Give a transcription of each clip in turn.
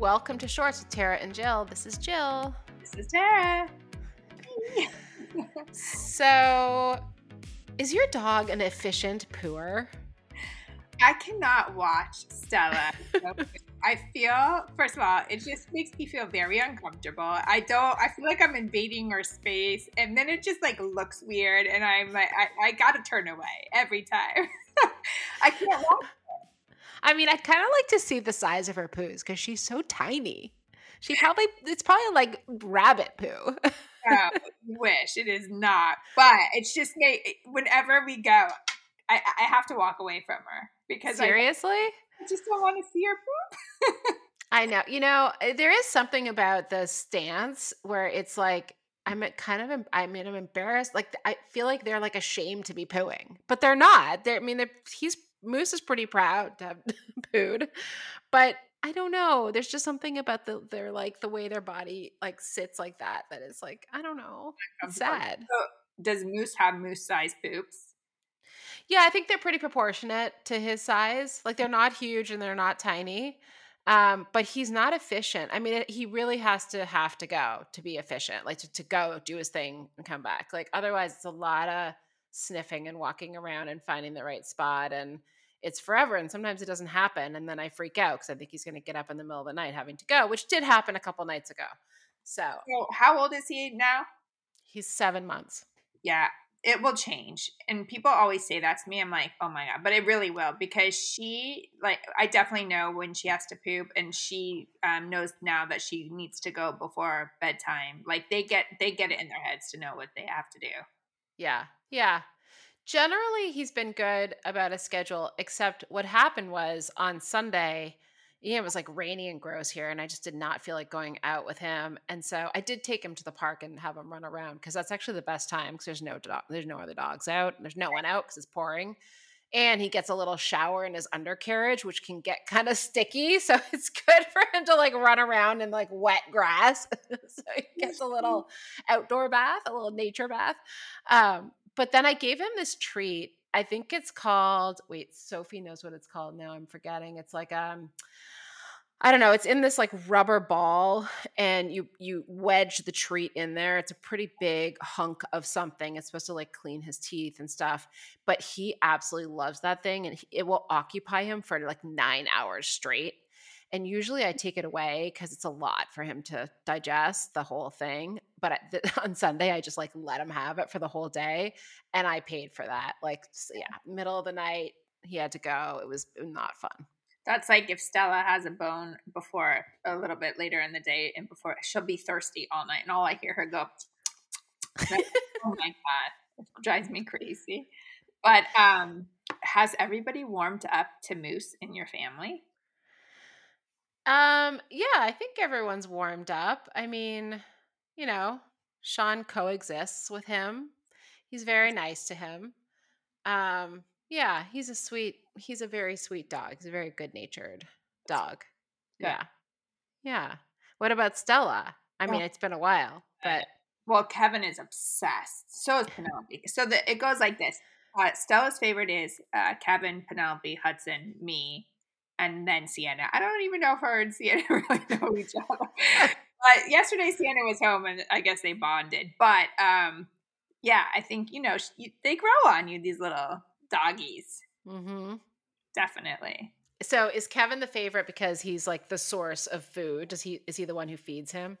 Welcome to Shorts with Tara and Jill. This is Jill. This is Tara. So, is your dog an efficient pooer? I cannot watch Stella. I feel, first of all, it just makes me feel very uncomfortable. I don't, I feel like I'm invading her space, and then it just like looks weird, and I'm like, I, I gotta turn away every time. I can't watch. I mean, I'd kind of like to see the size of her poos because she's so tiny. She probably, it's probably like rabbit poo. Oh, wish it is not, but it's just whenever we go, I, I have to walk away from her because Seriously? I just don't want to see her poop. I know. You know, eh, there is something about the stance where it's like I'm kind of I mean I'm embarrassed. Like I feel like they're like ashamed to be pooing, but they're not. They're I mean they're, he's Moose is pretty proud to have pooed, but I don't know. There's just something about the they're like the way their body like sits like that that is like I don't know. It's sad. So, does Moose have moose size poops? Yeah, I think they're pretty proportionate to his size. Like they're not huge and they're not tiny. Um, but he's not efficient. I mean, he really has to have to go to be efficient, like to, to go do his thing and come back. Like otherwise, it's a lot of sniffing and walking around and finding the right spot, and it's forever. And sometimes it doesn't happen, and then I freak out because I think he's going to get up in the middle of the night having to go, which did happen a couple nights ago. So So, how old is he now? he's seven months. Yeah, it will change. And people always say that to me. I'm like, oh my God. But it really will because she, like, I definitely know when she has to poop and she um, knows now that she needs to go before bedtime. Like, they get, they get it in their heads to know what they have to do. Yeah. Yeah. Generally, he's been good about a schedule, except what happened was on Sunday, yeah, it was like rainy and gross here, and I just did not feel like going out with him. And so I did take him to the park and have him run around because that's actually the best time because there's no dog, there's no other dogs out, and there's no one out because it's pouring. And he gets a little shower in his undercarriage, which can get kind of sticky. So it's good for him to like run around in like wet grass. so he gets a little outdoor bath, a little nature bath. Um, but then I gave him this treat. I think it's called, wait, Sophie knows what it's called now. I'm forgetting. It's like, um, I don't know. It's in this like rubber ball, and you you wedge the treat in there. It's a pretty big hunk of something. It's supposed to like clean his teeth and stuff. But he absolutely loves that thing, and he- it will occupy him for like nine hours straight. And usually I take it away because it's a lot for him to digest the whole thing. But the, on Sunday, I just like let him have it for the whole day, and I paid for that. Like, s- yeah, middle of the night, he had to go. It was not fun. That's like if Stella has a bone before a little bit later in the day and before she'll be thirsty all night and all I hear her go, like, oh my God, it drives me crazy. But um, has everybody warmed up to Moose in your family? Um, yeah, I think everyone's warmed up. I mean, you know, Sean coexists with him. He's very nice to him. Um, yeah, he's a sweet, he's a very sweet dog. He's a very good-natured dog. Good. Yeah. Yeah. What about Stella? I mean, it's been a while, but Well, Kevin is obsessed. So is Penelope. So the, it goes like this. Uh, Stella's favorite is uh, Kevin, Penelope, Hudson, me, and then Sienna. I don't even know if her and Sienna really know each other. but yesterday, Sienna was home, and I guess they bonded. But um, yeah, I think you know sh- you, they grow on you. These little doggies, mhm. definitely. So is Kevin the favorite because he's like the source of food? Does he is he the one who feeds him?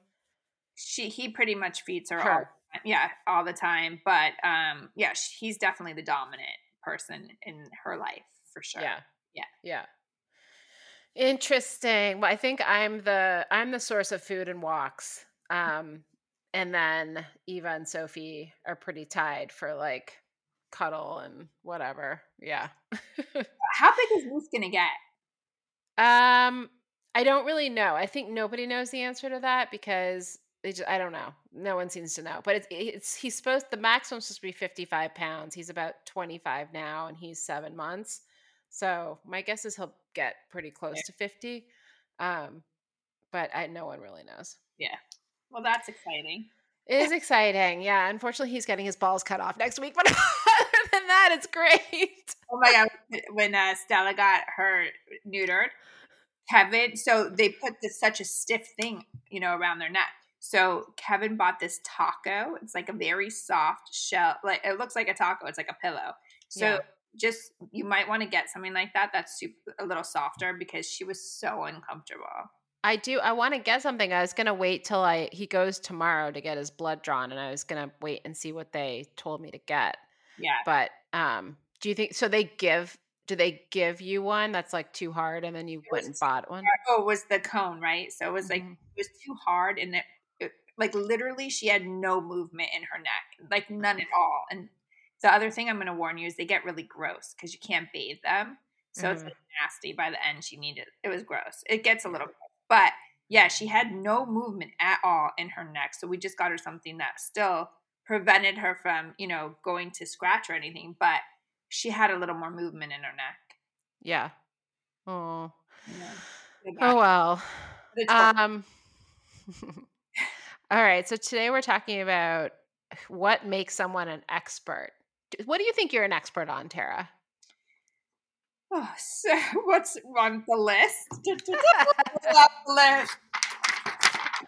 She he pretty much feeds her, all Her. the time. yeah all the time. But um, yeah, sh- he's definitely the dominant person in her life for sure. Yeah. Yeah. Yeah. Interesting. Well, I think I'm the I'm the source of food and walks. Um and then Eva and Sophie are pretty tied for like cuddle and whatever. Yeah. How big is Moose gonna get? um I don't really know. I think nobody knows the answer to that because they just, I don't know. No one seems to know. But it's it's he's supposed the maximum's supposed to be 55 pounds. He's about 25 now and he's 7 months. So, my guess is he'll get pretty close to 50. Um but I no one really knows. Yeah. Well, that's exciting. It is exciting. Yeah, unfortunately he's getting his balls cut off next week, but other than that it's great. Oh my god! When uh, Stella got her neutered, Kevin, so they put this such a stiff thing, you know, around their neck. So Kevin bought this taco. It's like a very soft shell. Like it looks like a taco. It's like a pillow. So yeah. Just you might want to get something like that that's super a little softer because she was so uncomfortable. I do. I want to get something. I was gonna wait till I he goes tomorrow to get his blood drawn, and I was gonna wait and see what they told me to get. Yeah. But um, do you think so? They give do they give you one that's like too hard and then you it went and bought one? Oh, it was the cone, right? So it was like mm-hmm. it was too hard and it, it, like literally she had no movement in her neck, like none at all. And the other thing I'm going to warn you is they get really gross because you can't bathe them. So mm-hmm. it's nasty by the end. She needed it was gross. It gets a little gross. But yeah, she had no movement at all in her neck. So we just got her something that still prevented her from, you know, going to scratch or anything, but she had a little more movement in her neck. Yeah. Oh. Yeah. Oh well. Um All right, so today we're talking about what makes someone an expert. What do you think you're an expert on, Tara? Oh, so what's on the list?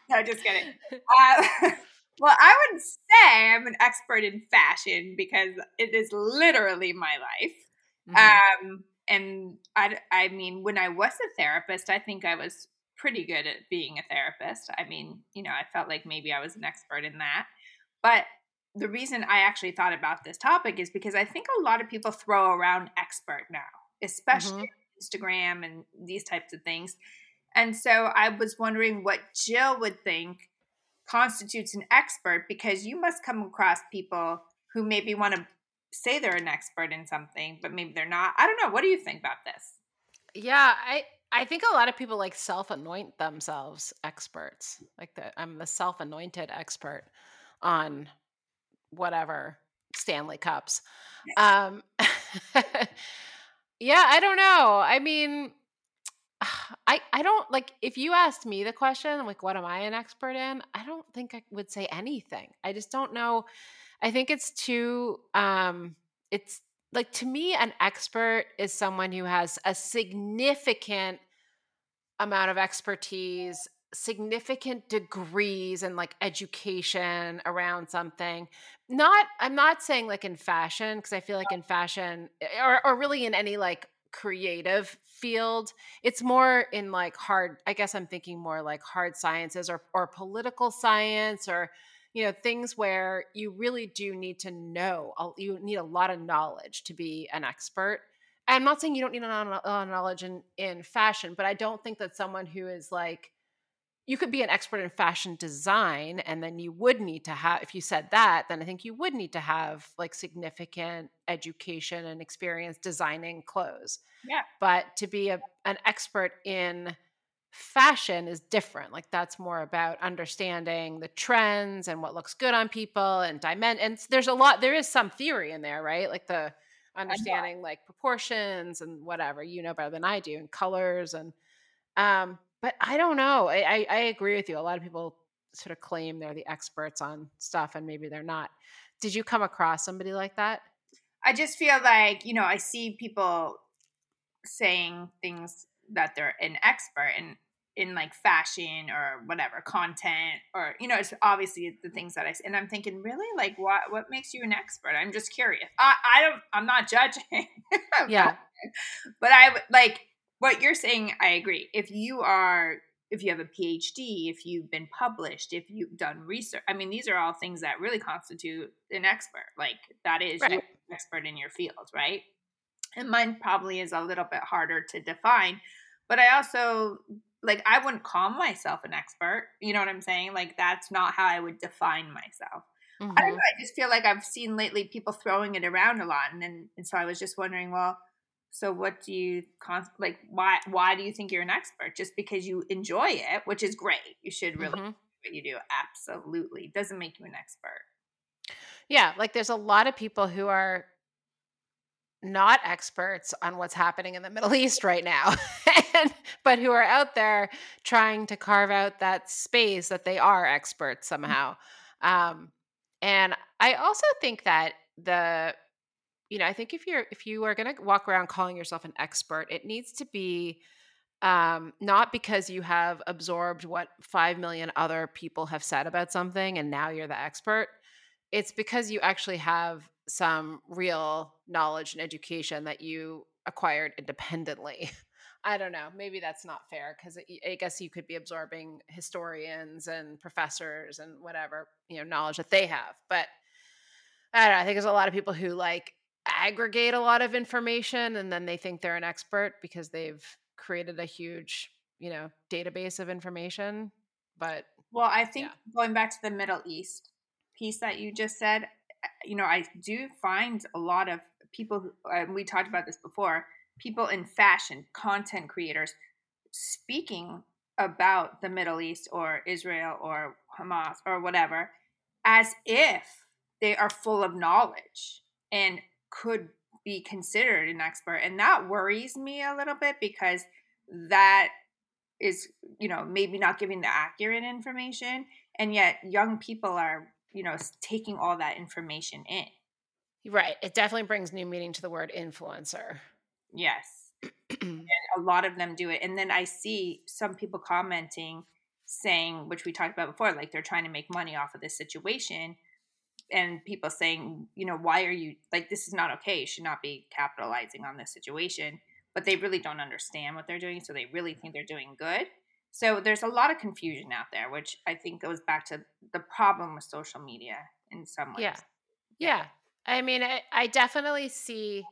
No, just kidding. Uh, well, I would say I'm an expert in fashion because it is literally my life. Mm-hmm. Um, and I, I mean, when I was a therapist, I think I was pretty good at being a therapist. I mean, you know, I felt like maybe I was an expert in that. But the reason I actually thought about this topic is because I think a lot of people throw around expert now, especially mm-hmm. Instagram and these types of things. And so I was wondering what Jill would think constitutes an expert because you must come across people who maybe want to say they're an expert in something, but maybe they're not. I don't know. What do you think about this? Yeah, I I think a lot of people like self-anoint themselves experts. Like the I'm the self-anointed expert on whatever Stanley Cups. Um Yeah, I don't know. I mean, I I don't like if you asked me the question like what am I an expert in? I don't think I would say anything. I just don't know. I think it's too um it's like to me an expert is someone who has a significant amount of expertise significant degrees and like education around something. Not i'm not saying like in fashion because i feel like in fashion eh, or, or really in any like creative field it's more in like hard i guess i'm thinking more like hard sciences or or political science or you know things where you really do need to know you need a lot of knowledge to be an expert. I'm not saying you don't need a lot of knowledge in in fashion but i don't think that someone who is like you could be an expert in fashion design and then you would need to have if you said that then i think you would need to have like significant education and experience designing clothes. Yeah. But to be a, an expert in fashion is different like that's more about understanding the trends and what looks good on people and dimension and there's a lot there is some theory in there right? Like the understanding like proportions and whatever you know better than i do and colors and um but I don't know. I, I, I agree with you. A lot of people sort of claim they're the experts on stuff, and maybe they're not. Did you come across somebody like that? I just feel like you know I see people saying things that they're an expert in in like fashion or whatever content or you know it's obviously the things that I and I'm thinking really like what what makes you an expert I'm just curious I I don't I'm not judging yeah but I like what you're saying, I agree. If you are, if you have a PhD, if you've been published, if you've done research, I mean, these are all things that really constitute an expert. Like that is right. an expert in your field, right? And mine probably is a little bit harder to define, but I also like I wouldn't call myself an expert. You know what I'm saying? Like that's not how I would define myself. Mm-hmm. I know. I just feel like I've seen lately people throwing it around a lot, and then and so I was just wondering, well, so what do you like why why do you think you're an expert? Just because you enjoy it, which is great. You should really mm-hmm. what you do. Absolutely. Doesn't make you an expert. Yeah, like there's a lot of people who are not experts on what's happening in the Middle East right now, and, but who are out there trying to carve out that space that they are experts mm-hmm. somehow. Um, and I also think that the you know, I think if you're if you are going to walk around calling yourself an expert, it needs to be um, not because you have absorbed what 5 million other people have said about something and now you're the expert. It's because you actually have some real knowledge and education that you acquired independently. I don't know. Maybe that's not fair because I guess you could be absorbing historians and professors and whatever, you know, knowledge that they have. But I don't know. I think there's a lot of people who like aggregate a lot of information and then they think they're an expert because they've created a huge, you know, database of information. But well, I think yeah. going back to the Middle East piece that you just said, uh, you know, I do find a lot of people who, and we talked about this before, people in fashion, content creators speaking about the Middle East or Israel or Hamas or whatever as if they are full of knowledge and could be considered an expert. And that worries me a little bit because that is, you know, maybe not giving the accurate information. And yet young people are, you know, taking all that information in. Right. It definitely brings new meaning to the word influencer. Yes. and a lot of them do it. And then I see some people commenting saying, which we talked about before, like they're trying to make money off of this situation. And people saying, you know, why are you like, this is not okay. You should not be capitalizing on this situation. But they really don't understand what they're doing. So they really mm. think they're doing good. So there's a lot of confusion out there, which I think goes back to the problem with social media in some ways. Yeah. Yeah. I mean, I, I definitely see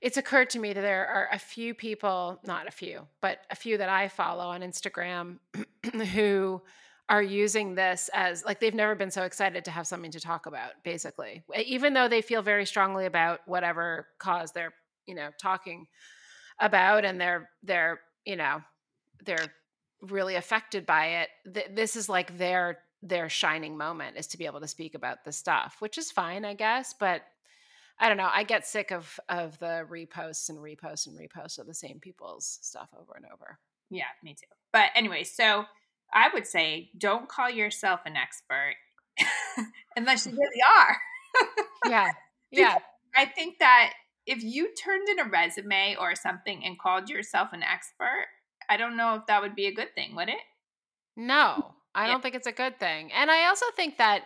it's occurred to me that there are a few people, not a few, but a few that I follow on Instagram who are using this as like they've never been so excited to have something to talk about basically even though they feel very strongly about whatever cause they're you know talking about and they're they're you know they're really affected by it th- this is like their their shining moment is to be able to speak about the stuff which is fine i guess but I don't know. I get sick of of the reposts and reposts and reposts of the same people's stuff over and over. Yeah, me too. But anyway, so I would say don't call yourself an expert unless you really are. yeah. Yeah. I think that if you turned in a resume or something and called yourself an expert, I don't know if that would be a good thing, would it? No, I yeah. don't think it's a good thing. And I also think that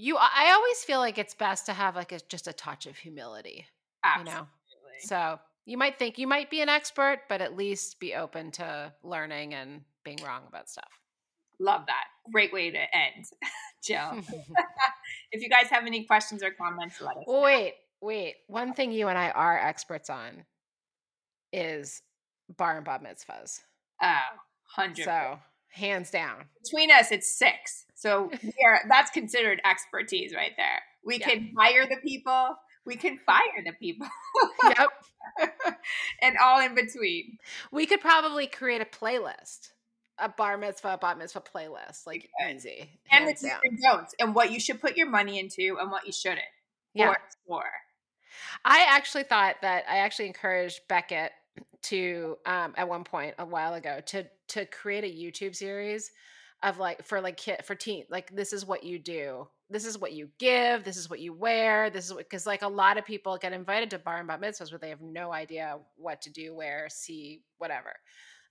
you i always feel like it's best to have like a, just a touch of humility Absolutely. you know so you might think you might be an expert but at least be open to learning and being wrong about stuff love that great way to end jill if you guys have any questions or comments let us know. wait wait one thing you and i are experts on is bar and bat mitzvahs oh 100 so hands down between us it's six so here, that's considered expertise right there. We yeah. can hire the people, we can fire the people. yep. and all in between. We could probably create a playlist. A bar mitzvah, bat mitzvah playlist, like easy, and the do's and don'ts, and what you should put your money into, and what you shouldn't. Yeah, for. I actually thought that I actually encouraged Beckett to um, at one point a while ago to to create a YouTube series of like for like kid for teen like this is what you do this is what you give this is what you wear this is what because like a lot of people get invited to bar and bat mitzvahs where they have no idea what to do where see whatever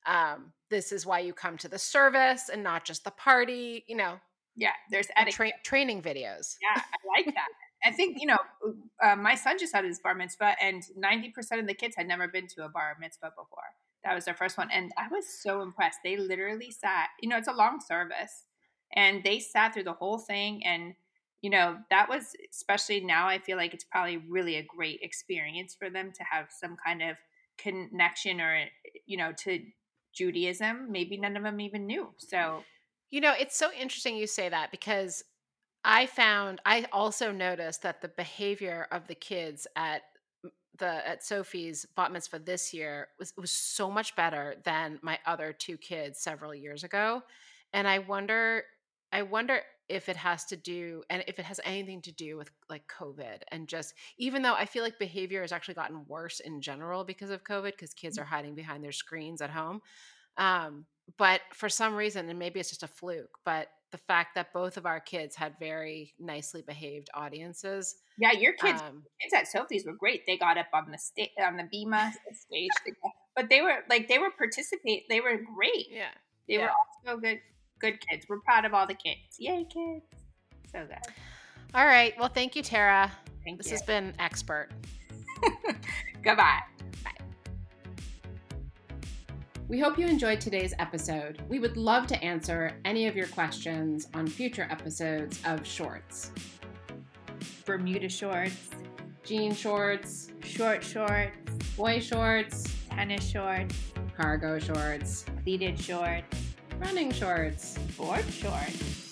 um this is why you come to the service and not just the party you know yeah there's tra- training videos yeah i like that i think you know uh, my son just had his bar mitzvah and 90% of the kids had never been to a bar mitzvah before that was their first one. And I was so impressed. They literally sat, you know, it's a long service. And they sat through the whole thing. And, you know, that was, especially now, I feel like it's probably really a great experience for them to have some kind of connection or, you know, to Judaism. Maybe none of them even knew. So, you know, it's so interesting you say that because I found, I also noticed that the behavior of the kids at the at Sophie's bat mitzvah this year was was so much better than my other two kids several years ago, and I wonder I wonder if it has to do and if it has anything to do with like COVID and just even though I feel like behavior has actually gotten worse in general because of COVID because kids mm. are hiding behind their screens at home. Um, but for some reason, and maybe it's just a fluke, but the fact that both of our kids had very nicely behaved audiences. Yeah, your kids, um, kids at Sophie's were great. They got up on the stage on the bema stage, but they were like they were participate. They were great. Yeah. They yeah. were also good good kids. We're proud of all the kids. Yay, kids! So good. All right. Well, thank you, Tara. Thank This you. has been expert. Goodbye. Bye. We hope you enjoyed today's episode. We would love to answer any of your questions on future episodes of Shorts. Bermuda shorts, Jean shorts, short shorts, boy shorts, tennis shorts, cargo shorts, pleated shorts, running shorts. board shorts.